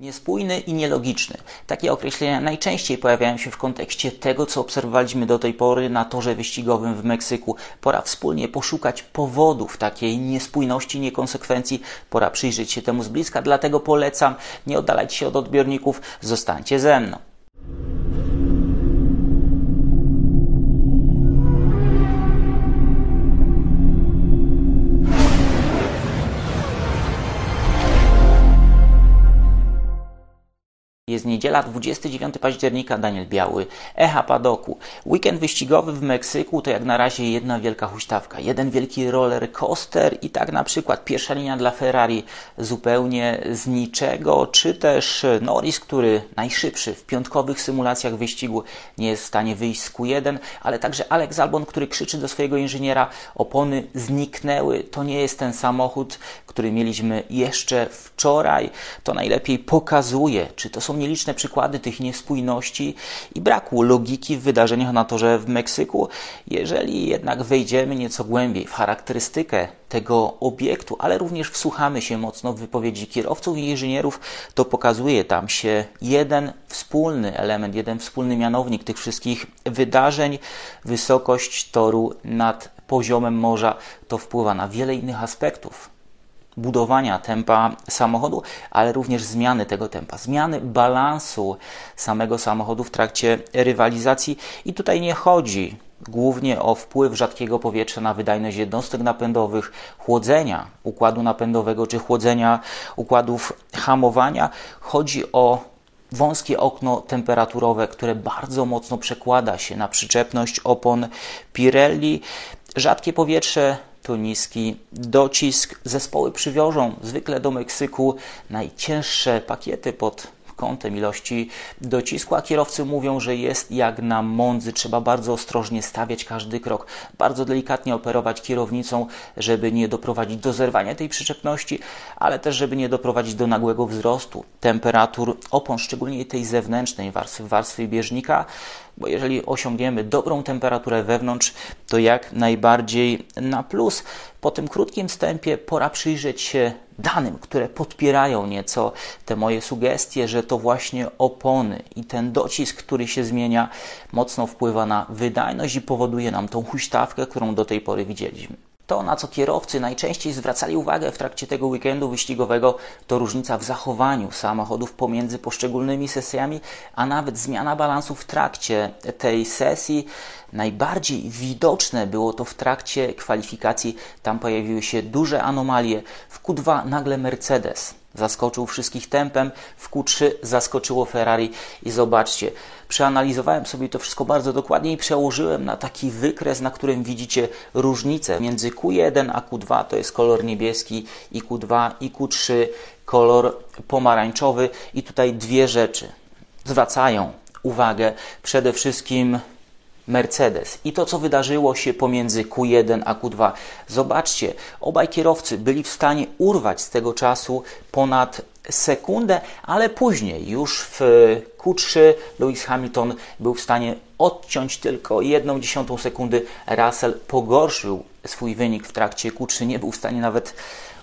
Niespójny i nielogiczny. Takie określenia najczęściej pojawiają się w kontekście tego, co obserwowaliśmy do tej pory na torze wyścigowym w Meksyku. Pora wspólnie poszukać powodów takiej niespójności, niekonsekwencji. Pora przyjrzeć się temu z bliska, dlatego polecam, nie oddalać się od odbiorników, zostańcie ze mną. Niedziela, 29 października, Daniel Biały, Echa Padoku. Weekend wyścigowy w Meksyku to jak na razie jedna wielka huśtawka, jeden wielki roller coaster i tak na przykład pierwsza linia dla Ferrari zupełnie z niczego, czy też Norris, który najszybszy w piątkowych symulacjach wyścigu nie jest w stanie wyjść z Q1, ale także Alex Albon, który krzyczy do swojego inżyniera, opony zniknęły, to nie jest ten samochód, który mieliśmy jeszcze wczoraj. To najlepiej pokazuje, czy to są nieliczne przykłady tych niespójności i braku logiki w wydarzeniach na torze w Meksyku. Jeżeli jednak wejdziemy nieco głębiej w charakterystykę tego obiektu, ale również wsłuchamy się mocno w wypowiedzi kierowców i inżynierów, to pokazuje tam się jeden wspólny element, jeden wspólny mianownik tych wszystkich wydarzeń. Wysokość toru nad poziomem morza to wpływa na wiele innych aspektów budowania tempa samochodu, ale również zmiany tego tempa, zmiany balansu samego samochodu w trakcie rywalizacji. I tutaj nie chodzi głównie o wpływ rzadkiego powietrza na wydajność jednostek napędowych, chłodzenia układu napędowego czy chłodzenia układów hamowania. Chodzi o wąskie okno temperaturowe, które bardzo mocno przekłada się na przyczepność opon Pirelli. Rzadkie powietrze to niski docisk. Zespoły przywiążą zwykle do Meksyku najcięższe pakiety pod kątem ilości docisku, a kierowcy mówią, że jest jak na mądzy. Trzeba bardzo ostrożnie stawiać każdy krok, bardzo delikatnie operować kierownicą, żeby nie doprowadzić do zerwania tej przyczepności, ale też, żeby nie doprowadzić do nagłego wzrostu temperatur opon, szczególnie tej zewnętrznej warstwy, warstwy bieżnika bo jeżeli osiągniemy dobrą temperaturę wewnątrz, to jak najbardziej na plus. Po tym krótkim wstępie pora przyjrzeć się danym, które podpierają nieco te moje sugestie, że to właśnie opony i ten docisk, który się zmienia, mocno wpływa na wydajność i powoduje nam tą huśtawkę, którą do tej pory widzieliśmy. To, na co kierowcy najczęściej zwracali uwagę w trakcie tego weekendu wyścigowego, to różnica w zachowaniu samochodów pomiędzy poszczególnymi sesjami, a nawet zmiana balansu w trakcie tej sesji. Najbardziej widoczne było to w trakcie kwalifikacji. Tam pojawiły się duże anomalie. W Q2 nagle Mercedes zaskoczył wszystkich tempem, w Q3 zaskoczyło Ferrari. I zobaczcie, przeanalizowałem sobie to wszystko bardzo dokładnie i przełożyłem na taki wykres, na którym widzicie różnicę między Q1 a Q2, to jest kolor niebieski i Q2 i Q3 kolor pomarańczowy. I tutaj dwie rzeczy zwracają uwagę. Przede wszystkim Mercedes i to, co wydarzyło się pomiędzy Q1 a Q2. Zobaczcie, obaj kierowcy byli w stanie urwać z tego czasu ponad sekundę, ale później, już w Q3, Lewis Hamilton był w stanie odciąć tylko jedną dziesiątą sekundy. Russell pogorszył swój wynik w trakcie Q3, nie był w stanie nawet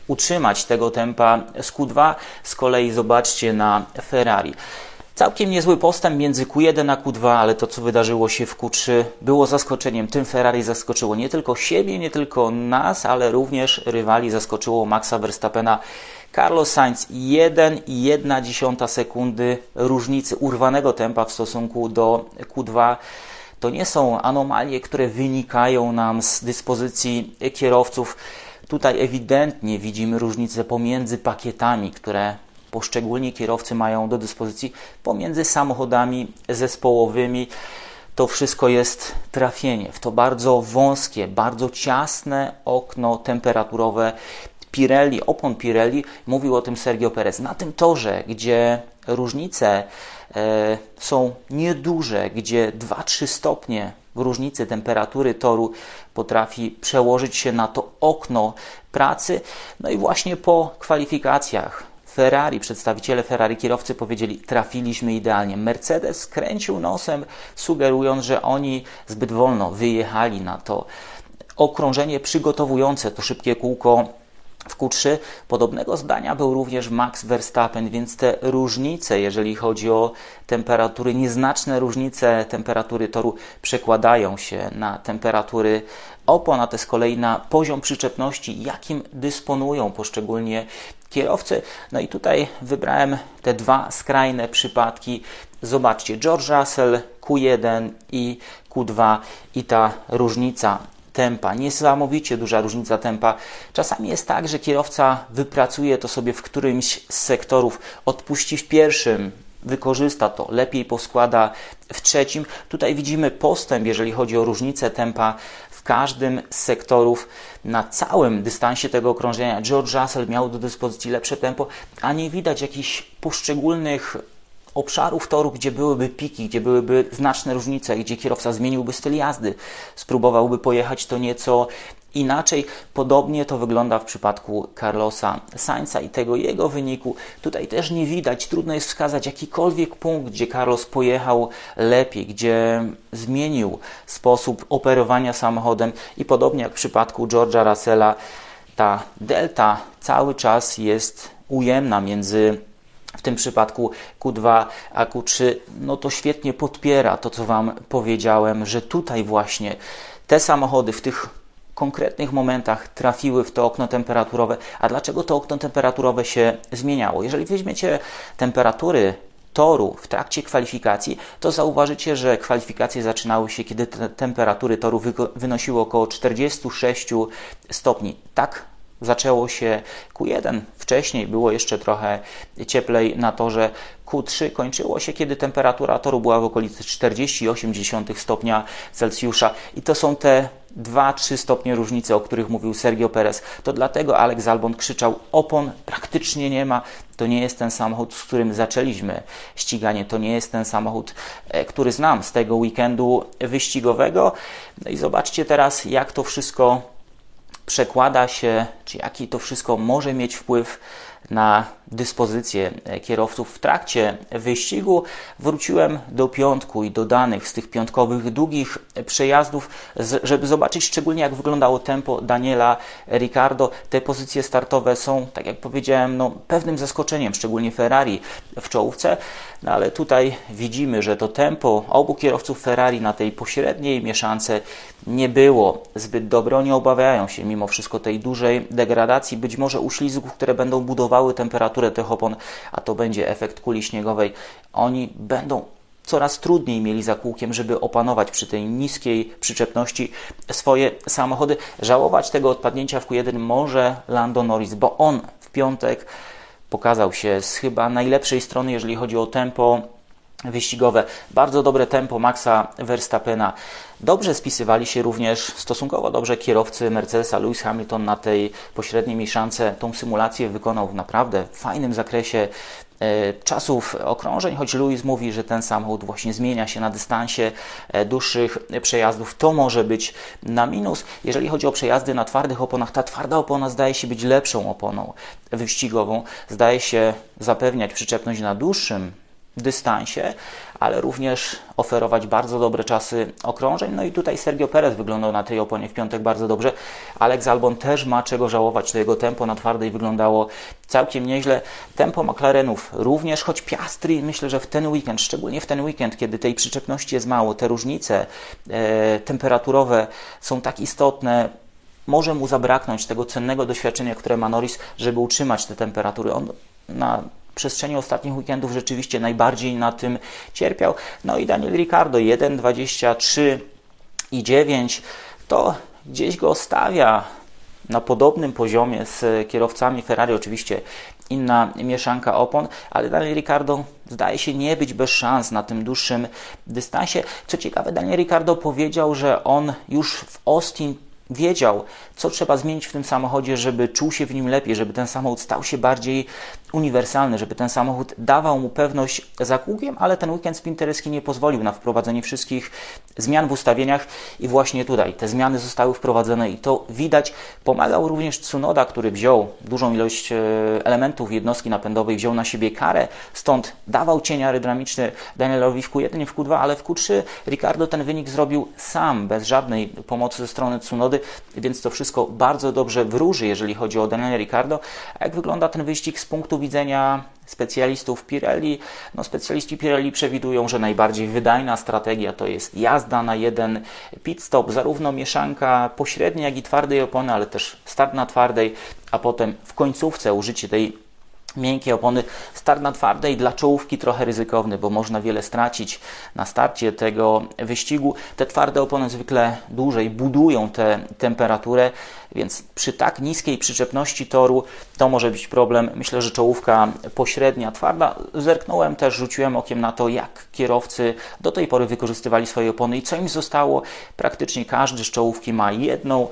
utrzymać tego tempa z Q2. Z kolei zobaczcie na Ferrari. Całkiem niezły postęp między Q1 a Q2, ale to, co wydarzyło się w Q3, było zaskoczeniem. Tym Ferrari zaskoczyło nie tylko siebie, nie tylko nas, ale również rywali. Zaskoczyło Maxa Verstappena. Carlos Sainz 1,1 sekundy różnicy urwanego tempa w stosunku do Q2 to nie są anomalie, które wynikają nam z dyspozycji kierowców. Tutaj ewidentnie widzimy różnicę pomiędzy pakietami, które poszczególni kierowcy mają do dyspozycji pomiędzy samochodami zespołowymi. To wszystko jest trafienie w to bardzo wąskie, bardzo ciasne okno temperaturowe Pirelli, opon Pirelli. Mówił o tym Sergio Perez. Na tym torze, gdzie różnice e, są nieduże, gdzie 2-3 stopnie różnicy temperatury toru potrafi przełożyć się na to okno pracy. No i właśnie po kwalifikacjach Ferrari, przedstawiciele Ferrari, kierowcy powiedzieli, trafiliśmy idealnie. Mercedes kręcił nosem, sugerując, że oni zbyt wolno wyjechali na to okrążenie przygotowujące to szybkie kółko w Q3 podobnego zdania był również Max Verstappen, więc te różnice, jeżeli chodzi o temperatury, nieznaczne różnice temperatury toru przekładają się na temperatury opon, a to z kolei na poziom przyczepności, jakim dysponują poszczególnie kierowcy. No i tutaj wybrałem te dwa skrajne przypadki. Zobaczcie, George Russell Q1 i Q2 i ta różnica tempa. Niesamowicie duża różnica tempa. Czasami jest tak, że kierowca wypracuje to sobie w którymś z sektorów, odpuści w pierwszym, wykorzysta to, lepiej poskłada w trzecim. Tutaj widzimy postęp, jeżeli chodzi o różnicę tempa każdym z sektorów. Na całym dystansie tego okrążenia George Russell miał do dyspozycji lepsze tempo, a nie widać jakichś poszczególnych obszarów toru, gdzie byłyby piki, gdzie byłyby znaczne różnice, gdzie kierowca zmieniłby styl jazdy, spróbowałby pojechać to nieco inaczej. Podobnie to wygląda w przypadku Carlosa Sainza i tego jego wyniku. Tutaj też nie widać, trudno jest wskazać jakikolwiek punkt, gdzie Carlos pojechał lepiej, gdzie zmienił sposób operowania samochodem i podobnie jak w przypadku George'a Russella, ta delta cały czas jest ujemna między w tym przypadku Q2 a Q3, no to świetnie podpiera to, co Wam powiedziałem, że tutaj właśnie te samochody w tych konkretnych momentach trafiły w to okno temperaturowe. A dlaczego to okno temperaturowe się zmieniało? Jeżeli weźmiecie temperatury toru w trakcie kwalifikacji, to zauważycie, że kwalifikacje zaczynały się, kiedy te temperatury toru wynosiły około 46 stopni. Tak Zaczęło się Q1 wcześniej, było jeszcze trochę cieplej na torze. Q3 kończyło się, kiedy temperatura toru była w okolicy 48 stopnia Celsjusza i to są te 2-3 stopnie różnicy, o których mówił Sergio Perez. To dlatego Alex Albon krzyczał: Opon praktycznie nie ma. To nie jest ten samochód, z którym zaczęliśmy ściganie. To nie jest ten samochód, e, który znam z tego weekendu wyścigowego. No i zobaczcie teraz, jak to wszystko przekłada się, czy jaki to wszystko może mieć wpływ na dyspozycję kierowców w trakcie wyścigu. Wróciłem do piątku i do danych z tych piątkowych długich przejazdów, żeby zobaczyć szczególnie jak wyglądało tempo Daniela Ricardo. Te pozycje startowe są, tak jak powiedziałem, no, pewnym zaskoczeniem, szczególnie Ferrari w czołówce, no, ale tutaj widzimy, że to tempo obu kierowców Ferrari na tej pośredniej mieszance nie było zbyt dobre. Oni obawiają się mimo wszystko tej dużej degradacji, być może uślizgów, które będą budowały temperaturę tych opon, a to będzie efekt kuli śniegowej. Oni będą coraz trudniej mieli za kółkiem, żeby opanować przy tej niskiej przyczepności swoje samochody. Żałować tego odpadnięcia w Q1 może Lando Norris, bo on w piątek pokazał się z chyba najlepszej strony, jeżeli chodzi o tempo wyścigowe. Bardzo dobre tempo Maxa Verstappena. Dobrze spisywali się również stosunkowo dobrze kierowcy Mercedesa. Lewis Hamilton na tej pośredniej mieszance tą symulację wykonał w naprawdę fajnym zakresie e, czasów okrążeń, choć Lewis mówi, że ten samochód właśnie zmienia się na dystansie e, dłuższych przejazdów. To może być na minus. Jeżeli chodzi o przejazdy na twardych oponach, ta twarda opona zdaje się być lepszą oponą wyścigową. Zdaje się zapewniać przyczepność na dłuższym dystansie, ale również oferować bardzo dobre czasy okrążeń. No i tutaj Sergio Perez wyglądał na tej oponie w piątek bardzo dobrze. Alex Albon też ma czego żałować. To jego tempo na twardej wyglądało całkiem nieźle. Tempo McLarenów również, choć Piastri myślę, że w ten weekend, szczególnie w ten weekend, kiedy tej przyczepności jest mało, te różnice e, temperaturowe są tak istotne, może mu zabraknąć tego cennego doświadczenia, które ma Norris, żeby utrzymać te temperatury. On na przestrzeni ostatnich weekendów rzeczywiście najbardziej na tym cierpiał. No i Daniel Ricardo 1,23 i 9 to gdzieś go stawia na podobnym poziomie z kierowcami Ferrari, oczywiście inna mieszanka opon, ale Daniel Ricardo zdaje się nie być bez szans na tym dłuższym dystansie. Co ciekawe, Daniel Ricardo powiedział, że on już w Austin wiedział, co trzeba zmienić w tym samochodzie, żeby czuł się w nim lepiej, żeby ten samochód stał się bardziej uniwersalny, żeby ten samochód dawał mu pewność za kółkiem, ale ten weekend sprinterski nie pozwolił na wprowadzenie wszystkich zmian w ustawieniach i właśnie tutaj te zmiany zostały wprowadzone i to widać. Pomagał również Tsunoda, który wziął dużą ilość e, elementów jednostki napędowej, wziął na siebie karę, stąd dawał cień aerodynamiczny Danielowi w Q1 i w Q2, ale w Q3 Ricardo ten wynik zrobił sam, bez żadnej pomocy ze strony Tsunody, więc to wszystko bardzo dobrze wróży, jeżeli chodzi o Daniela Ricardo. A jak wygląda ten wyścig z punktu widzenia specjalistów Pirelli. No, specjaliści Pirelli przewidują, że najbardziej wydajna strategia to jest jazda na jeden pit stop, zarówno mieszanka pośredniej, jak i twardej opony, ale też start na twardej, a potem w końcówce użycie tej miękkie opony. Start na twardej dla czołówki trochę ryzykowny, bo można wiele stracić na starcie tego wyścigu. Te twarde opony zwykle dłużej budują tę temperaturę, więc przy tak niskiej przyczepności toru to może być problem. Myślę, że czołówka pośrednia, twarda. Zerknąłem też, rzuciłem okiem na to, jak kierowcy do tej pory wykorzystywali swoje opony i co im zostało. Praktycznie każdy z czołówki ma jedną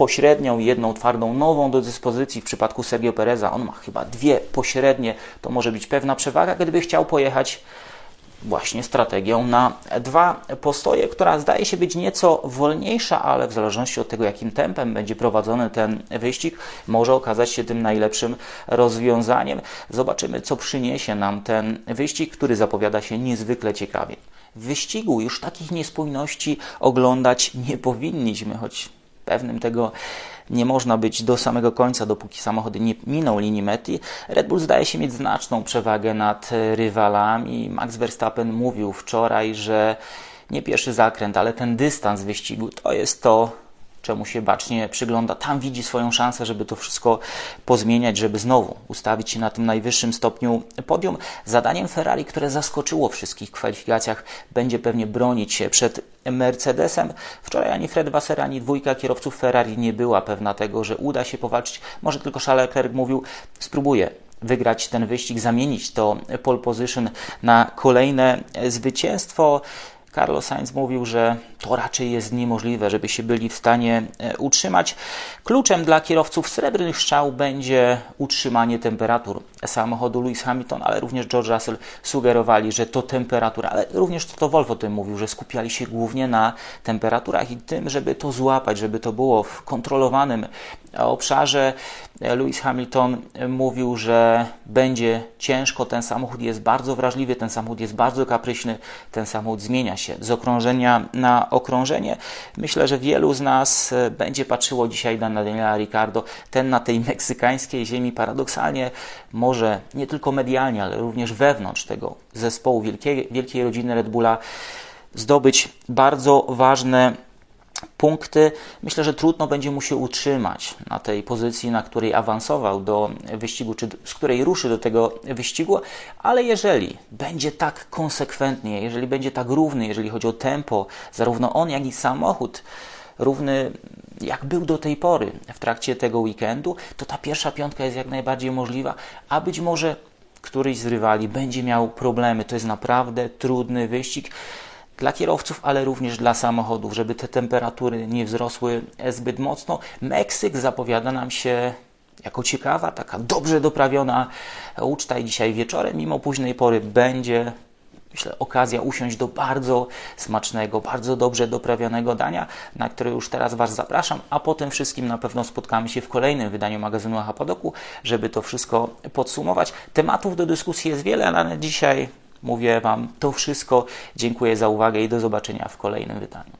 pośrednią i jedną twardą nową do dyspozycji. W przypadku Sergio Pereza on ma chyba dwie pośrednie. To może być pewna przewaga, gdyby chciał pojechać właśnie strategią na dwa postoje, która zdaje się być nieco wolniejsza, ale w zależności od tego, jakim tempem będzie prowadzony ten wyścig, może okazać się tym najlepszym rozwiązaniem. Zobaczymy, co przyniesie nam ten wyścig, który zapowiada się niezwykle ciekawie. W wyścigu już takich niespójności oglądać nie powinniśmy, choć pewnym tego nie można być do samego końca, dopóki samochody nie miną linii mety. Red Bull zdaje się mieć znaczną przewagę nad rywalami. Max Verstappen mówił wczoraj, że nie pierwszy zakręt, ale ten dystans wyścigu to jest to, czemu się bacznie przygląda. Tam widzi swoją szansę, żeby to wszystko pozmieniać, żeby znowu ustawić się na tym najwyższym stopniu podium. Zadaniem Ferrari, które zaskoczyło wszystkich w kwalifikacjach, będzie pewnie bronić się przed Mercedesem. Wczoraj ani Fred Wasser, ani dwójka kierowców Ferrari nie była pewna tego, że uda się powalczyć. Może tylko Charles Leclerc mówił, spróbuję wygrać ten wyścig, zamienić to pole position na kolejne zwycięstwo. Carlos Sainz mówił, że to raczej jest niemożliwe, żeby się byli w stanie e, utrzymać. Kluczem dla kierowców srebrnych strzał będzie utrzymanie temperatur samochodu Lewis Hamilton, ale również George Russell sugerowali, że to temperatura, ale również to Wolf o tym mówił, że skupiali się głównie na temperaturach i tym, żeby to złapać, żeby to było w kontrolowanym obszarze. Lewis Hamilton mówił, że będzie ciężko, ten samochód jest bardzo wrażliwy, ten samochód jest bardzo kapryśny, ten samochód zmienia się z okrążenia na okrążenie. Myślę, że wielu z nas będzie patrzyło dzisiaj na Daniela Ricardo, ten na tej meksykańskiej ziemi paradoksalnie może nie tylko medialnie, ale również wewnątrz tego zespołu wielkiej, wielkiej rodziny Red Bulla zdobyć bardzo ważne punkty. Myślę, że trudno będzie mu się utrzymać na tej pozycji, na której awansował do wyścigu, czy z której ruszy do tego wyścigu, ale jeżeli będzie tak konsekwentnie, jeżeli będzie tak równy, jeżeli chodzi o tempo, zarówno on, jak i samochód, równy jak był do tej pory w trakcie tego weekendu, to ta pierwsza piątka jest jak najbardziej możliwa, a być może któryś z rywali będzie miał problemy. To jest naprawdę trudny wyścig dla kierowców, ale również dla samochodów, żeby te temperatury nie wzrosły zbyt mocno. Meksyk zapowiada nam się jako ciekawa, taka dobrze doprawiona uczta i dzisiaj wieczorem, mimo późnej pory, będzie myślę, okazja usiąść do bardzo smacznego, bardzo dobrze doprawionego dania, na które już teraz Was zapraszam, a potem wszystkim na pewno spotkamy się w kolejnym wydaniu magazynu Achapadoku, żeby to wszystko podsumować. Tematów do dyskusji jest wiele, ale dzisiaj mówię Wam to wszystko. Dziękuję za uwagę i do zobaczenia w kolejnym wydaniu.